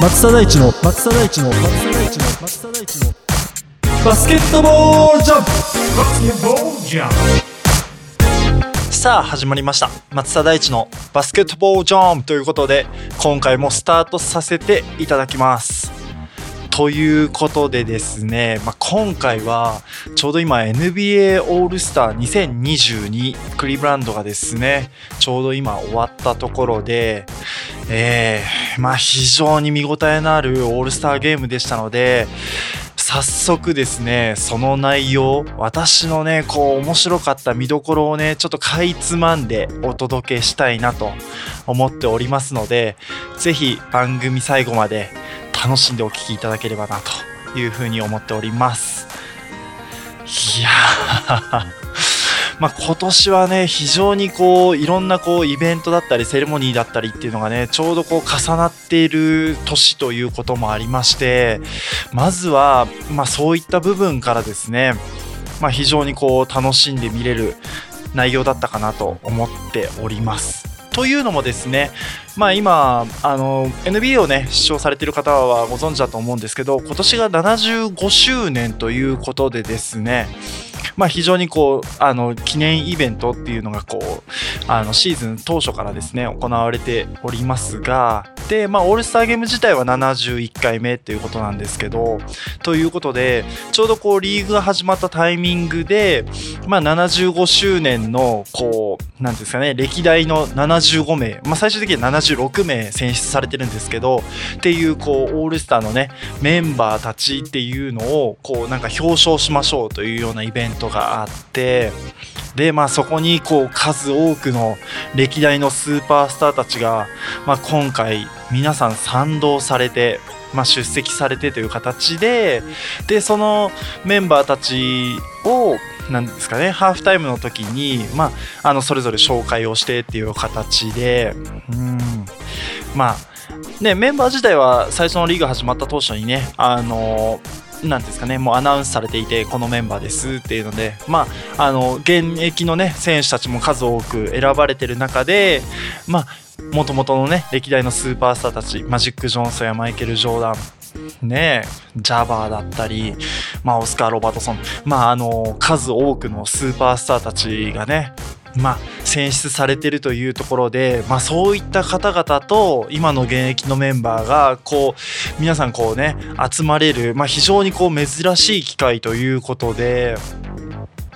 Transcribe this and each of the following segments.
松田大地の松田大地の松田大地の松田大地のバスケットボールジャンプさあ始まりました。松田大地のバスケットボールジャン。ということで今回もスタートさせていただきます。ということでですね、まあ、今回はちょうど今 NBA オールスター2022クリーブランドがですねちょうど今終わったところで、えーまあ、非常に見応えのあるオールスターゲームでしたので早速ですねその内容私のねこう面白かった見どころをねちょっとかいつまんでお届けしたいなと思っておりますので是非番組最後まで楽しんでお聴きいただければなというふうに思っております。いやまあ今年はね非常にこういろんなこうイベントだったりセレモニーだったりっていうのがねちょうどこう重なっている年ということもありましてまずはまあそういった部分からですねまあ非常にこう楽しんで見れる内容だったかなと思っております。というのもですね、まあ、今あの NBA をね視聴されている方はご存知だと思うんですけど今年が75周年ということでですねまあ、非常にこうあの記念イベントっていうのがこうあのシーズン当初からですね行われておりますがで、まあ、オールスターゲーム自体は71回目っていうことなんですけどということでちょうどこうリーグが始まったタイミングで、まあ、75周年のこうなんですかね歴代の75名、まあ、最終的には76名選出されてるんですけどっていうこうオールスターのねメンバーたちっていうのをこうなんか表彰しましょうというようなイベントがあってでまあそこにこう数多くの歴代のスーパースターたちが、まあ、今回皆さん賛同されて、まあ、出席されてという形ででそのメンバーたちをなんですかねハーフタイムの時に、まあ、あのそれぞれ紹介をしてっていう形でうん。まあねメンバー自体は最初のリーグ始まった当初にねあのなんですかね、もうアナウンスされていて、このメンバーですっていうので、まあ、あの現役の、ね、選手たちも数多く選ばれてる中で、まあ、もともとのね、歴代のスーパースターたち、マジック・ジョンソンやマイケル・ジョーダン、ねジャバーだったり、まあ、オスカー・ロバートソン、まあ、あの数多くのスーパースターたちがね、まあ、選出されてるというところで、まあ、そういった方々と今の現役のメンバーがこう皆さんこうね集まれる、まあ、非常にこう珍しい機会ということで。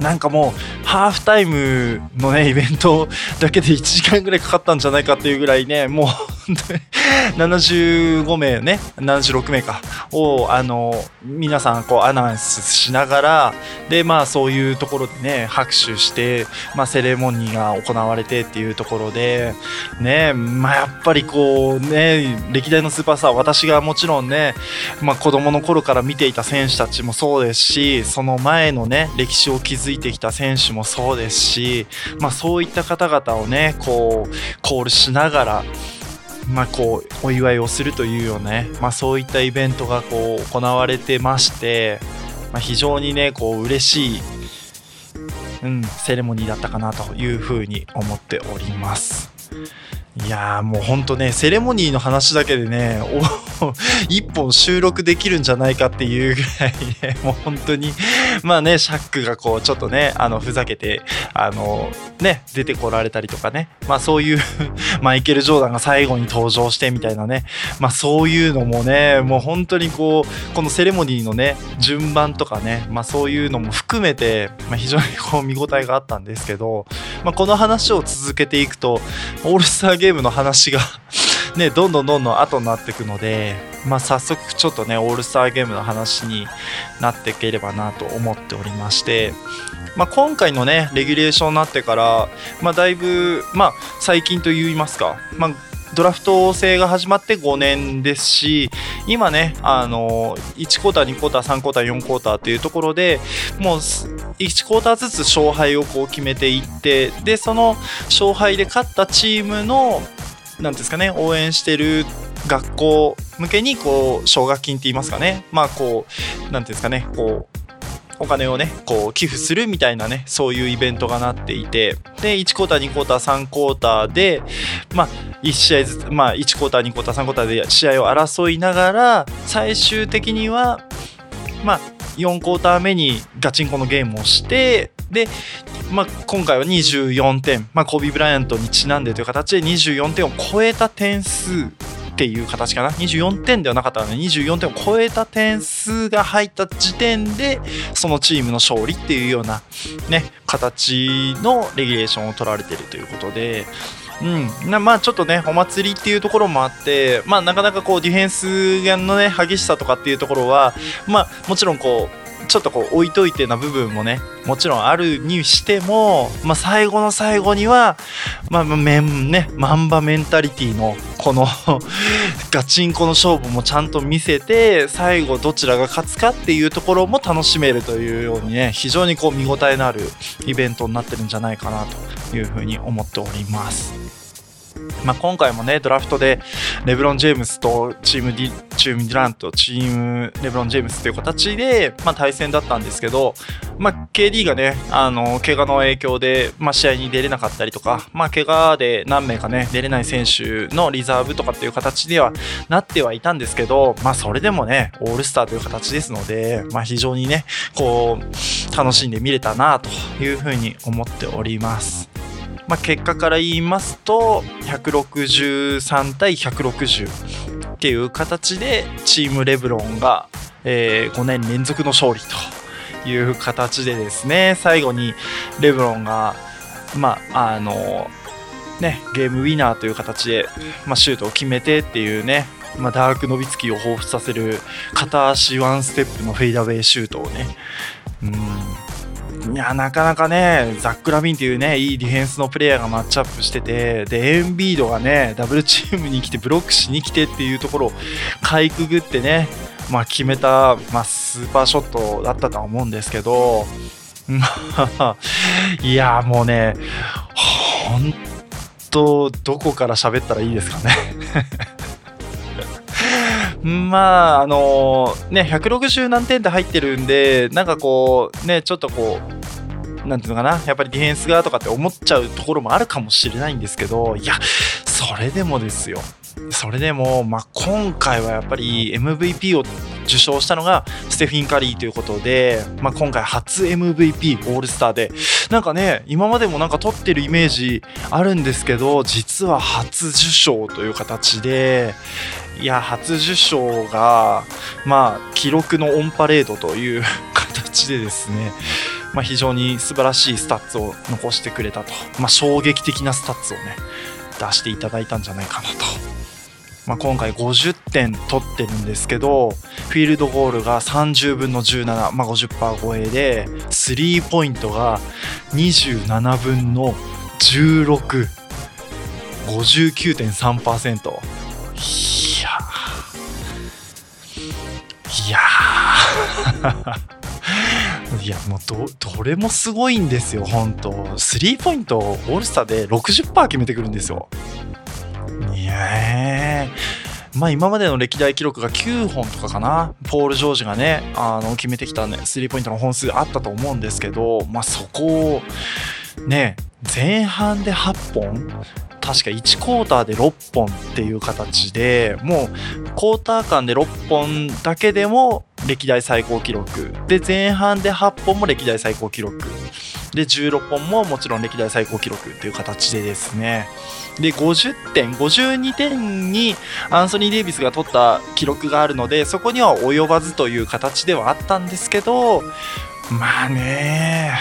なんかもうハーフタイムのねイベントだけで1時間ぐらいかかったんじゃないかっていうぐらいねもう 75名ね76名か。をあの皆さんこうアナウンスしながらでまあそういうところでね拍手して、まあ、セレモニーが行われてっていうところでねまあやっぱりこうね歴代のスーパースター私がもちろんね、まあ、子供の頃から見ていた選手たちもそうですしその前のね歴史を築いてきた選手もそうですし、まあ、そういった方々をねこうコールしながらまあ、こうお祝いをするというようなね、まあ、そういったイベントがこう行われてまして、まあ、非常にねこう嬉しい、うん、セレモニーだったかなというふうに思っております。いやーもうほんとねセレモニーの話だけでね 一本収録できるんじゃないかっていうぐらいね もう本当に。まあねシャックがこうちょっとねあのふざけてあのね出てこられたりとかね。まあそういう マイケル・ジョーダンが最後に登場してみたいなね。まあそういうのもねもう本当にこうこのセレモニーのね順番とかねまあそういうのも含めて、まあ、非常にこう見応えがあったんですけど、まあ、この話を続けていくとオールスターゲームの話がねどんどんどんどん後になっていくので、まあ、早速ちょっとねオールスターゲームの話になっていければなと思っておりまして。まあ、今回のねレギュレーションになってから、まあ、だいぶ、まあ、最近といいますか、まあ、ドラフト制が始まって5年ですし今ねあの1クォーター2クォーター3クォーター4クォーターというところでもう1クォーターずつ勝敗をこう決めていってでその勝敗で勝ったチームのなんですかね応援してる学校向けにこう奨学金って言いますかね。まあこうなんていうんですかねこうお金をねこう寄付するみたいなねそういうイベントがなっていて。で1クォーター2クォーター3クォーターでまあ1試合ずつまあ1クォーター2クォーター3クォーターで試合を争いながら最終的にはまあ4クォーター目にガチンコのゲームをしてで、まあ、今回は24点、まあ、コビー・ブライアントにちなんでという形で24点を超えた点数っていう形かな24点ではなかったので24点を超えた点数が入った時点でそのチームの勝利っていうようなね形のレギュレーションを取られているということで。うん、まあちょっとねお祭りっていうところもあってまあなかなかこうディフェンスのね激しさとかっていうところはまあもちろんこうちょっとこう置いといてな部分もねもちろんあるにしても、まあ、最後の最後には、まあ、めんねマンバメンタリティのこの ガチンコの勝負もちゃんと見せて最後どちらが勝つかっていうところも楽しめるというようにね非常にこう見応えのあるイベントになってるんじゃないかなというふうに思っております。まあ、今回もねドラフトでレブロン・ジェームスとチームディチーム・デュラントチームレブロン・ジェームスという形で、まあ、対戦だったんですけど、まあ、KD がねあの怪我の影響で、まあ、試合に出れなかったりとか、まあ、怪我で何名かね出れない選手のリザーブとかっていう形ではなってはいたんですけど、まあ、それでもねオールスターという形ですので、まあ、非常にねこう楽しんで見れたなというふうに思っております。まあ、結果から言いますと163対160っていう形でチームレブロンが、え5年連続の勝利という形でですね最後にレブロンがまああのねゲームウィナーという形で、まあ、シュートを決めてっていうねまあ、ダークノビツキを彷彿させる片足ワンステップのフェイダウェイシュートをねうん。いやなかなかね、ザック・ラビンっていうね、いいディフェンスのプレイヤーがマッチアップしてて、で、エンビードがね、ダブルチームに来て、ブロックしに来てっていうところをかいくぐってね、まあ、決めた、まあ、スーパーショットだったとは思うんですけど、いや、もうね、本当、どこから喋ったらいいですかね。まあ、あのね、160何点で入ってるんで、なんかこう、ね、ちょっとこう、なんていうのかな、やっぱりディフェンスがとかって思っちゃうところもあるかもしれないんですけど、いや、それでもですよ。それでも、まあ、今回はやっぱり MVP を受賞したのがステフィン・カリーということで、まあ、今回初 MVP オールスターでなんかね今までもなんか取ってるイメージあるんですけど実は初受賞という形でいや、初受賞が、まあ、記録のオンパレードという 形でですね、まあ、非常に素晴らしいスタッツを残してくれたと、まあ、衝撃的なスタッツをね、出していただいたんじゃないかなと。まあ、今回50点取ってるんですけど、フィールドゴールが30分の17、まあ、50%超えで、スリーポイントが27分の16、59.3%。いや いやもうどどれもすごいんですよ本当。スリーポイントオールスターで60%決めてくるんですよ。いやまあ今までの歴代記録が9本とかかな。ポール・ジョージがねあの決めてきたねスリーポイントの本数あったと思うんですけどまあそこをね前半で8本確か1クォーターで6本っていう形でもうクォーター間で6本だけでも歴代最高記録。で前半で8本も歴代最高記録。で16本ももちろん歴代最高記録っていう形でですね。で50点52点にアンソニー・デイビスが取った記録があるのでそこには及ばずという形ではあったんですけどまあね。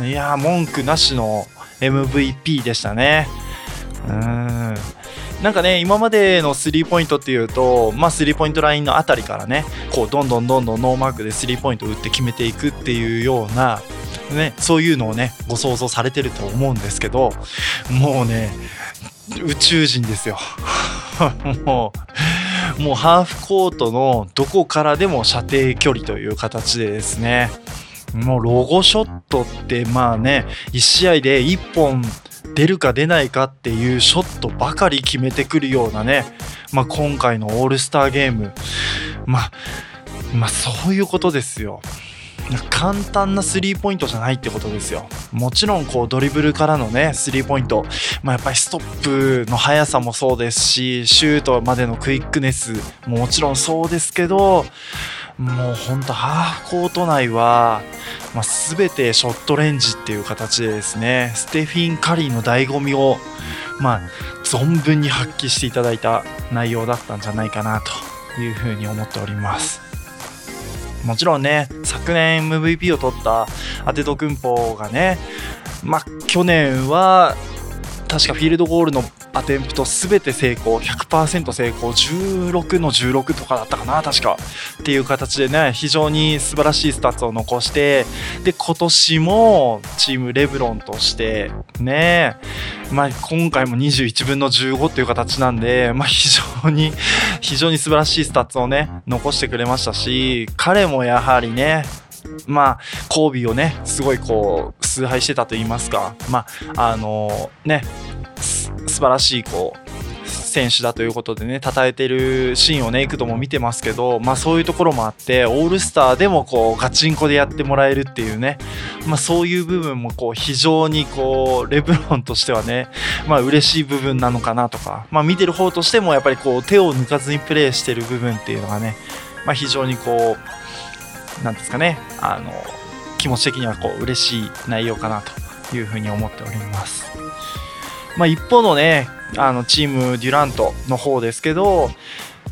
いや文句なしの MVP でしたね。うん。なんかね今までのスリーポイントっていうと、まあ、スリーポイントラインのあたりからねこうどんどんどんどんノーマークでスリーポイント打って決めていくっていうような、ね、そういうのをねご想像されてると思うんですけどもうね宇宙人ですよ。もうもうハーフコートのどこからでも射程距離という形でですね。もうロゴショットってまあね1試合で1本出るか出ないかっていうショットばかり決めてくるようなね、まあ、今回のオールスターゲーム、まあ、まあそういうことですよ。簡単なスリーポイントじゃないってことですよ。もちろんこうドリブルからのねスリーポイント、まあ、やっぱりストップの速さもそうですしシュートまでのクイックネスももちろんそうですけどもうほんとハーフコート内は、まあ、全てショットレンジっていう形でですねステフィン・カリーの醍醐味を、まあ、存分に発揮していただいた内容だったんじゃないかなというふうに思っております。もちろんね昨年 MVP を取ったアテトクンポがねまあ去年は確かフィールドゴールのアテンプト全て成功100%成功16の16とかだったかな確か。っていう形でね非常に素晴らしいスタッツを残してで今年もチームレブロンとしてねまあ今回も21分の15っていう形なんでまあ非常に非常に素晴らしいスタッツをね残してくれましたし彼もやはりねまあ、コービーをね、すごいこう、崇拝してたと言いますか、まあ、あの、ね、素晴らしいこう選手だということでね称えてるシーンをね幾度も見てますけど、まあ、そういうところもあってオールスターでもこうガチンコでやってもらえるっていうね、まあ、そういう部分もこう非常にこうレブロンとしてはね、まあ嬉しい部分なのかなとか、まあ、見てる方としてもやっぱりこう手を抜かずにプレーしてる部分っていうのがね、まあ、非常にこうなんですかねあの気持ち的にはこう嬉しい内容かなというふうに思っております。まあ、一方のね、あのチームデュラントの方ですけど、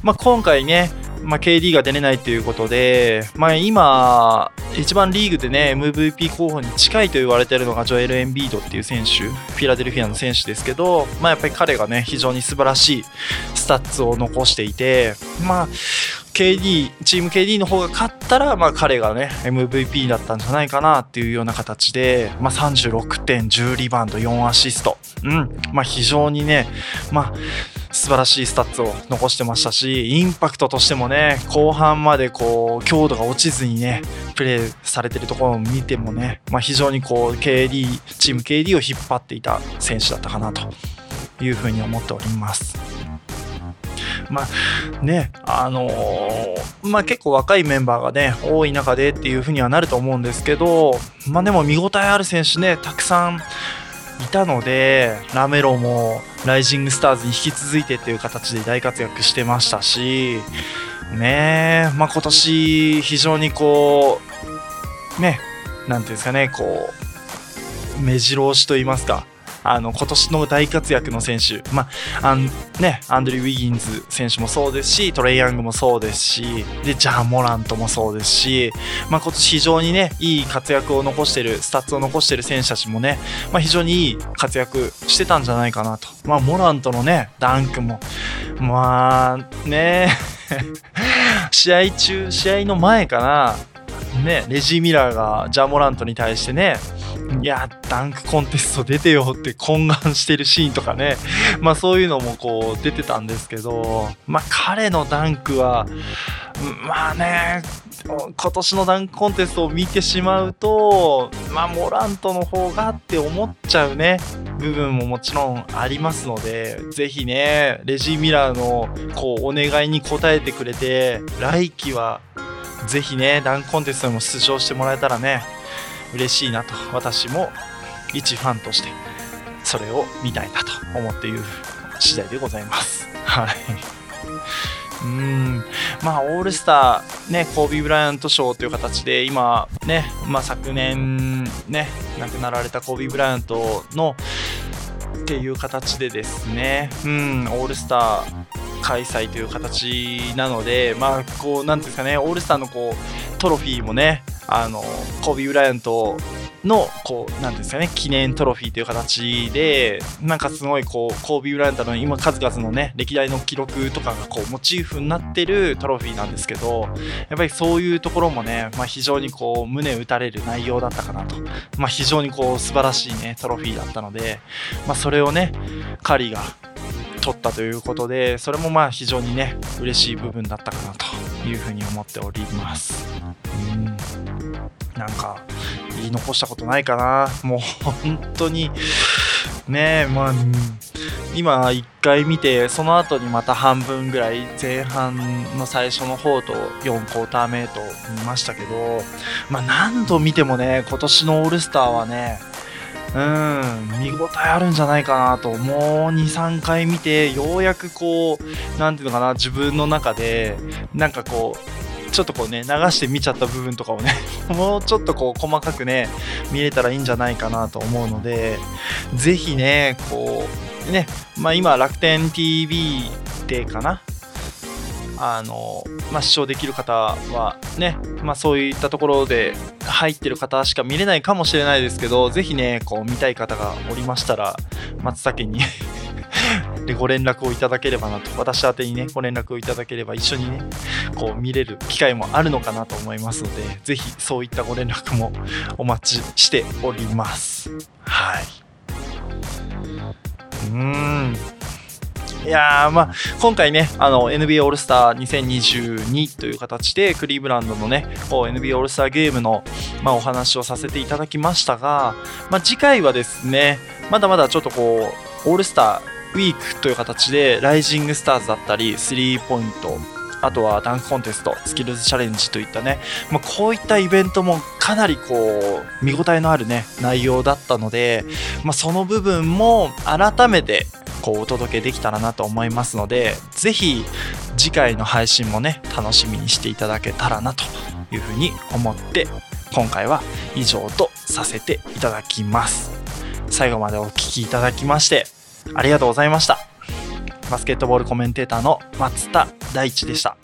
まあ、今回ね、まあ、KD が出れないということで、まあ、今、一番リーグでね、MVP 候補に近いと言われているのがジョエル・エンビードっていう選手、フィラデルフィアの選手ですけど、まあ、やっぱり彼がね、非常に素晴らしいスタッツを残していて、まあ、KD、チーム KD の方が勝ったら、まあ、彼がね、MVP だったんじゃないかなっていうような形で、まあ、36点、10リバウンド、4アシスト。うん。まあ、非常にね、まあ、素晴らしいスタッツを残してましたし、インパクトとしてもね、後半までこう、強度が落ちずにね、プレーされてるところを見てもね、まあ、非常にこう、KD、チーム KD を引っ張っていた選手だったかなというふうに思っております。まあね、あのー、まあ結構若いメンバーがね、多い中でっていうふうにはなると思うんですけど、まあでも見応えある選手ね、たくさんいたので、ラメロもライジングスターズに引き続いてっていう形で大活躍してましたし、ねまあ今年非常にこう、ね、なんていうんですかね、こう、目白押しと言いますか、あの今年の大活躍の選手、まあね、アンドリュー・ウィギンズ選手もそうですしトレイ・ヤングもそうですしでジャー・モラントもそうですし、まあ、今年非常にねいい活躍を残しているスタッツを残している選手たちもね、まあ、非常にいい活躍してたんじゃないかなと、まあ、モラントのねダンクもまあね 試合中試合の前かなね、レジー・ミラーがジャーモラントに対してね、いや、ダンクコンテスト出てよって懇願してるシーンとかね、まあそういうのもこう出てたんですけど、まあ彼のダンクは、まあね、今年のダンクコンテストを見てしまうと、まあモラントの方がって思っちゃうね、部分ももちろんありますので、ぜひね、レジー・ミラーのこうお願いに応えてくれて、来季はぜひね、ダンクコンテストにも出場してもらえたらね、嬉しいなと、私も一ファンとして、それを見たいなと思っている次第でございます。はい。うん、まあ、オールスター、ね、コービー・ブライアント賞という形で、今、ね、まあ、昨年、ね、亡くなられたコービー・ブライアントの、っていう形でですね、うん、オールスター開催という形なので、まあ、こう、なんていうんですかね、オールスターのこう、トロフィーもね、あの、コービー・ブライアントの、こう、なんですかね、記念トロフィーという形で、なんかすごい、こう、コービー・ブライアントの今、数々のね、歴代の記録とかが、こう、モチーフになってるトロフィーなんですけど、やっぱりそういうところもね、まあ、非常にこう、胸打たれる内容だったかなと。まあ、非常にこう、素晴らしいね、トロフィーだったので、まあ、それをね、カリーが、取ったということでそれもまあ非常にね嬉しい部分だったかなというふうに思っております。うん。なんか言い残したことないかな。もう本当にねえまあ今1回見てその後にまた半分ぐらい前半の最初の方と4クォーター目と見ましたけど、まあ、何度見てもね今年のオールスターはねうん見応えあるんじゃないかなともう23回見てようやくこうなんていうのかな自分の中でなんかこうちょっとこうね流して見ちゃった部分とかをね もうちょっとこう細かくね見れたらいいんじゃないかなと思うのでぜひねこうねまあ今楽天 TV でかなあの、まあ、視聴できる方はね、まあ、そういったところで入ってる方しか見れないかもしれないですけど、ぜひね、こう見たい方がおりましたら、松茸に でご連絡をいただければなと、私宛にね、ご連絡をいただければ一緒にね、こう見れる機会もあるのかなと思いますので、ぜひそういったご連絡も お待ちしております。はい。うん。いやーまあ今回ねあの NBA オールスター2022という形でクリーブランドのね NBA オールスターゲームの、まあ、お話をさせていただきましたが、まあ、次回はですねまだまだちょっとこうオールスターウィークという形でライジングスターズだったりスリーポイントあとはダンクコンテスト、スキルズチャレンジといったね、まあ、こういったイベントもかなりこう見応えのあるね内容だったので、まあ、その部分も改めてこうお届けできたらなと思いますのでぜひ次回の配信もね楽しみにしていただけたらなというふうに思って今回は以上とさせていただきます。最後までお聴きいただきましてありがとうございました。バスケットボールコメンテーターの松田大地でした。